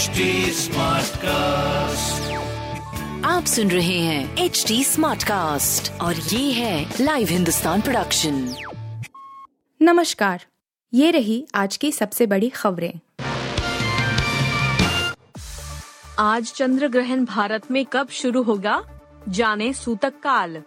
HD cast आप सुन रहे हैं एच डी स्मार्ट कास्ट और ये है लाइव हिंदुस्तान प्रोडक्शन नमस्कार ये रही आज की सबसे बड़ी खबरें। आज चंद्र ग्रहण भारत में कब शुरू होगा? जाने सूतक काल।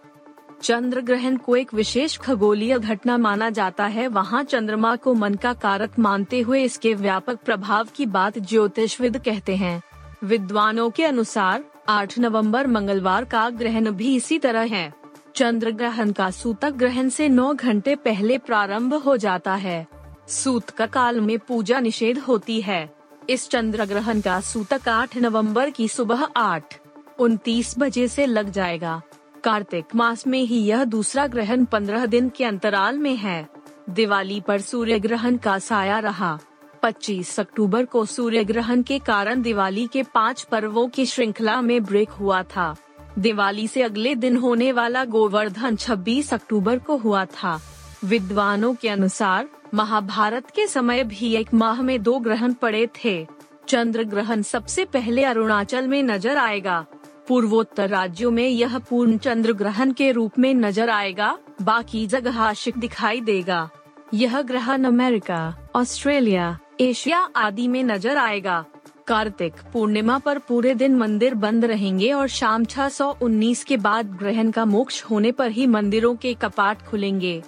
चंद्र ग्रहण को एक विशेष खगोलीय घटना माना जाता है। वहाँ चंद्रमा को मन का कारक मानते हुए इसके व्यापक प्रभाव की बात ज्योतिषविद कहते हैं। विद्वानों के अनुसार 8 नवंबर मंगलवार का ग्रहण भी इसी तरह है। चंद्र ग्रहण का सूतक ग्रहण से 9 घंटे पहले प्रारंभ हो जाता है। सूत का काल में पूजा निषेध होती है। इस चंद्र ग्रहण का सूतक 8 नवंबर की सुबह आठ, उनतीस बजे से लग जाएगा। कार्तिक मास में ही यह दूसरा ग्रहण पंद्रह दिन के अंतराल में है। दिवाली पर सूर्य ग्रहण का साया रहा। 25 अक्टूबर को सूर्य ग्रहण के कारण दिवाली के पाँच पर्वों की श्रृंखला में ब्रेक हुआ था। दिवाली से अगले दिन होने वाला गोवर्धन 26 अक्टूबर को हुआ था। विद्वानों के अनुसार, महाभारत के समय भी एक माह में दो ग्रहण पड़े थे। चंद्र ग्रहण सबसे पहले अरुणाचल में नज़र आएगा। पूर्वोत्तर राज्यों में यह पूर्ण चंद्र ग्रहण के रूप में नज़र आएगा, बाकी जगह आशिक दिखाई देगा। यह ग्रहण अमेरिका, ऑस्ट्रेलिया, एशिया आदि में नज़र आएगा। कार्तिक पूर्णिमा पर पूरे दिन मंदिर बंद रहेंगे और शाम 619 के बाद ग्रहण का मोक्ष होने पर ही मंदिरों के कपाट खुलेंगे।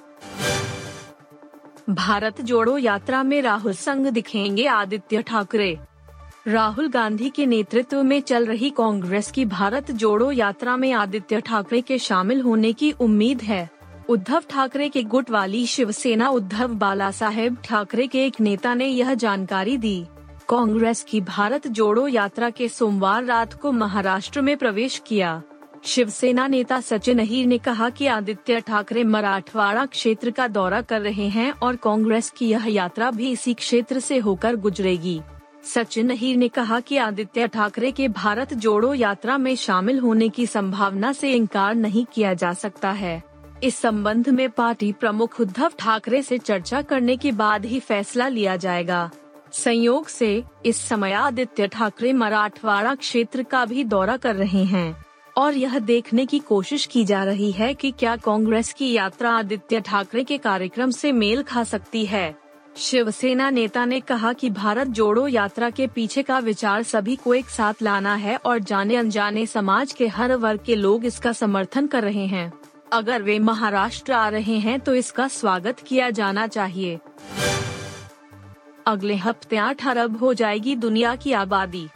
भारत जोड़ो यात्रा में राहुल संग दिखेंगे आदित्य ठाकरे। राहुल गांधी के नेतृत्व में चल रही कांग्रेस की भारत जोड़ो यात्रा में आदित्य ठाकरे के शामिल होने की उम्मीद है। उद्धव ठाकरे के गुट वाली शिवसेना उद्धव बाला साहेब ठाकरे के एक नेता ने यह जानकारी दी। कांग्रेस की भारत जोड़ो यात्रा के सोमवार रात को महाराष्ट्र में प्रवेश किया। शिवसेना नेता सचिन अहीर ने कहा कि आदित्य ठाकरे मराठवाड़ा क्षेत्र का दौरा कर रहे हैं और कांग्रेस की यह यात्रा भी इसी क्षेत्र से होकर गुजरेगी। सचिन अहीर ने कहा कि आदित्य ठाकरे के भारत जोड़ो यात्रा में शामिल होने की संभावना से इनकार नहीं किया जा सकता है। इस संबंध में पार्टी प्रमुख उद्धव ठाकरे से चर्चा करने के बाद ही फैसला लिया जाएगा। संयोग से इस समय आदित्य ठाकरे मराठवाड़ा क्षेत्र का भी दौरा कर रहे हैं और यह देखने की कोशिश की जा रही है कि क्या कांग्रेस की यात्रा आदित्य ठाकरे के कार्यक्रम से मेल खा सकती है। शिवसेना नेता ने कहा कि भारत जोड़ो यात्रा के पीछे का विचार सभी को एक साथ लाना है और जाने अनजाने समाज के हर वर्ग के लोग इसका समर्थन कर रहे हैं। अगर वे महाराष्ट्र आ रहे हैं तो इसका स्वागत किया जाना चाहिए। अगले हफ़्ते आठ अरब हो जाएगी दुनिया की आबादी।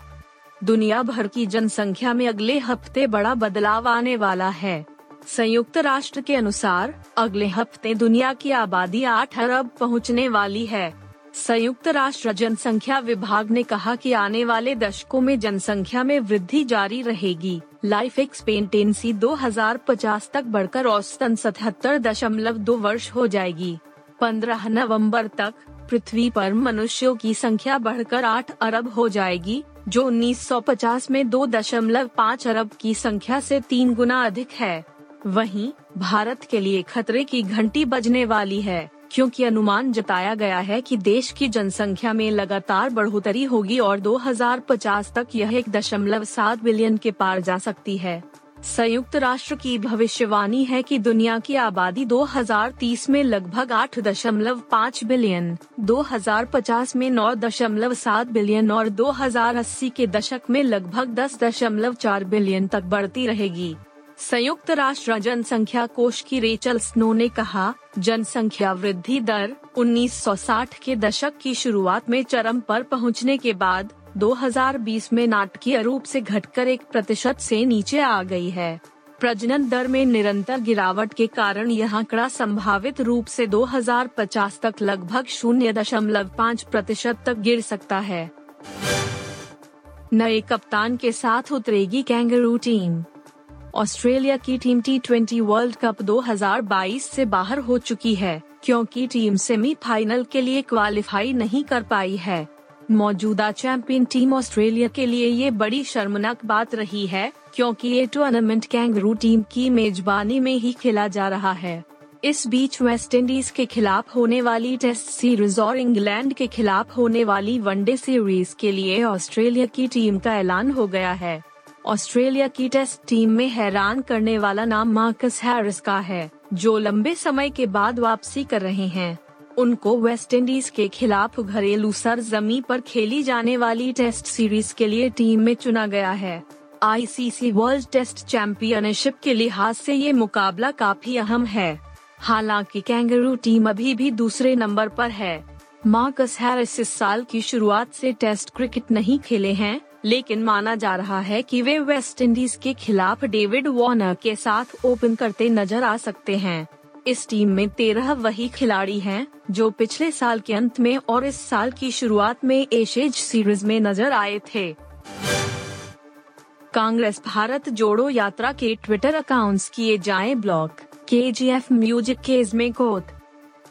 दुनिया भर की जनसंख्या में अगले हफ़्ते बड़ा बदलाव आने वाला है। संयुक्त राष्ट्र के अनुसार, अगले हफ़्ते दुनिया की आबादी आठ अरब पहुँचने वाली है। संयुक्त राष्ट्र जनसंख्या विभाग ने कहा कि आने वाले दशकों में जनसंख्या में वृद्धि जारी रहेगी। लाइफ एक्सपेंटेंसी 2050 तक बढ़कर औसतन सतहत्तर दशमलव दो वर्ष हो जाएगी। 15 नवंबर तक, पृथ्वी पर मनुष्यों की संख्या बढ़कर 8 अरब हो जाएगी, जो 1950 में दो दशमलव पाँच अरब की संख्या से तीन गुना अधिक है। वहीं भारत के लिए खतरे की घंटी बजने वाली है, क्योंकि अनुमान जताया गया है कि देश की जनसंख्या में लगातार बढ़ोतरी होगी और 2050 तक यह एक दशमलव सात बिलियन के पार जा सकती है। संयुक्त राष्ट्र की भविष्यवाणी है कि दुनिया की आबादी 2030 में लगभग आठ दशमलव पाँच बिलियन 2050 में नौ दशमलव सात बिलियन और 2080 के दशक में लगभग दस दशमलव चार बिलियन तक बढ़ती रहेगी। संयुक्त राष्ट्र जनसंख्या कोष की रेचल स्नो ने कहा, जनसंख्या वृद्धि दर 1960 के दशक की शुरुआत में चरम पर पहुँचने के बाद 2020 में नाटकीय रूप से घटकर एक प्रतिशत से नीचे आ गई है। प्रजनन दर में निरंतर गिरावट के कारण यह आंकड़ा संभावित रूप से 2050 तक लगभग शून्य दशमलव पाँच प्रतिशत तक गिर सकता है। नए कप्तान के साथ उतरेगी कैंगरू टीम। ऑस्ट्रेलिया की टीम टी वर्ल्ड कप 2022 से बाहर हो चुकी है, क्योंकि टीम सेमीफाइनल के लिए क्वालिफाई नहीं कर पाई है। मौजूदा चैंपियन टीम ऑस्ट्रेलिया के लिए ये बड़ी शर्मनाक बात रही है, क्योंकि ये टूर्नामेंट कैंगरू टीम की मेजबानी में ही खेला जा रहा है। इस बीच वेस्ट इंडीज के खिलाफ होने वाली टेस्ट सीरीज़ और इंग्लैंड के खिलाफ होने वाली वनडे सीरीज़ के लिए ऑस्ट्रेलिया की टीम का ऐलान हो गया है। ऑस्ट्रेलिया की टेस्ट टीम में हैरान करने वाला नाम मार्कस हैरिस का है, जो लंबे समय के बाद वापसी कर रहे हैं। उनको वेस्ट इंडीज के खिलाफ घरेलू सरजमी पर खेली जाने वाली टेस्ट सीरीज़ के लिए टीम में चुना गया है। आईसीसी वर्ल्ड टेस्ट चैंपियनशिप के लिहाज से ये मुकाबला काफ़ी अहम है। हालाँकि कैंगरू टीम अभी भी दूसरे नंबर पर है। मार्कस हैरिस इस साल की शुरुआत से टेस्ट क्रिकेट नहीं खेले हैं लेकिन माना जा रहा है कि वे वेस्ट इंडीज के खिलाफ डेविड वार्नर के साथ ओपन करते नज़र आ सकते हैं। इस टीम में तेरह वही खिलाड़ी हैं, जो पिछले साल के अंत में और इस साल की शुरुआत में एशेज सीरीज़ में नज़र आए थे। कांग्रेस भारत जोड़ो यात्रा के ट्विटर अकाउंट्स किए जाएँ block. K G music case में कोर्ट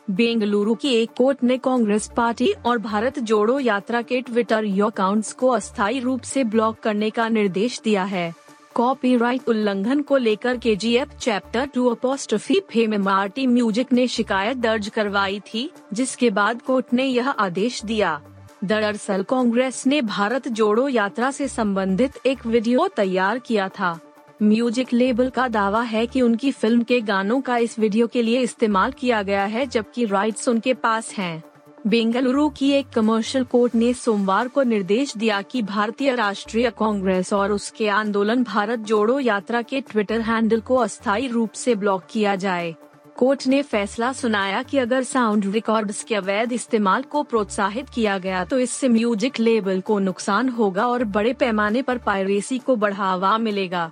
बेंगलुरु की एक कोर्ट ने कांग्रेस पार्टी और भारत जोड़ो यात्रा के ट्विटर अकाउंट्स को अस्थायी रूप से ब्लॉक करने का निर्देश दिया है। कॉपीराइट उल्लंघन को लेकर K G F chapter two apostrophe fame Marty music ने शिकायत दर्ज करवाई थी, जिसके बाद कोर्ट ने यह आदेश दिया। दरअसल कांग्रेस ने भारत जोड़ो यात्रा से संबंधित एक वीडियो तैयार किया था। म्यूज़िक लेबल का दावा है कि उनकी फ़िल्म के गानों का इस वीडियो के लिए इस्तेमाल किया गया है, जबकि राइट्स उनके पास हैं। बेंगलुरु की एक कमर्शियल कोर्ट ने सोमवार को निर्देश दिया कि भारतीय राष्ट्रीय कांग्रेस और उसके आंदोलन भारत जोड़ो यात्रा के ट्विटर हैंडल को अस्थायी रूप से ब्लॉक किया जाए कोर्ट ने फैसला सुनाया कि अगर साउंड रिकॉर्ड्स के अवैध इस्तेमाल को प्रोत्साहित किया गया तो इससे म्यूज़िक लेबल को नुकसान होगा और बड़े पैमाने पर पायरेसी को बढ़ावा मिलेगा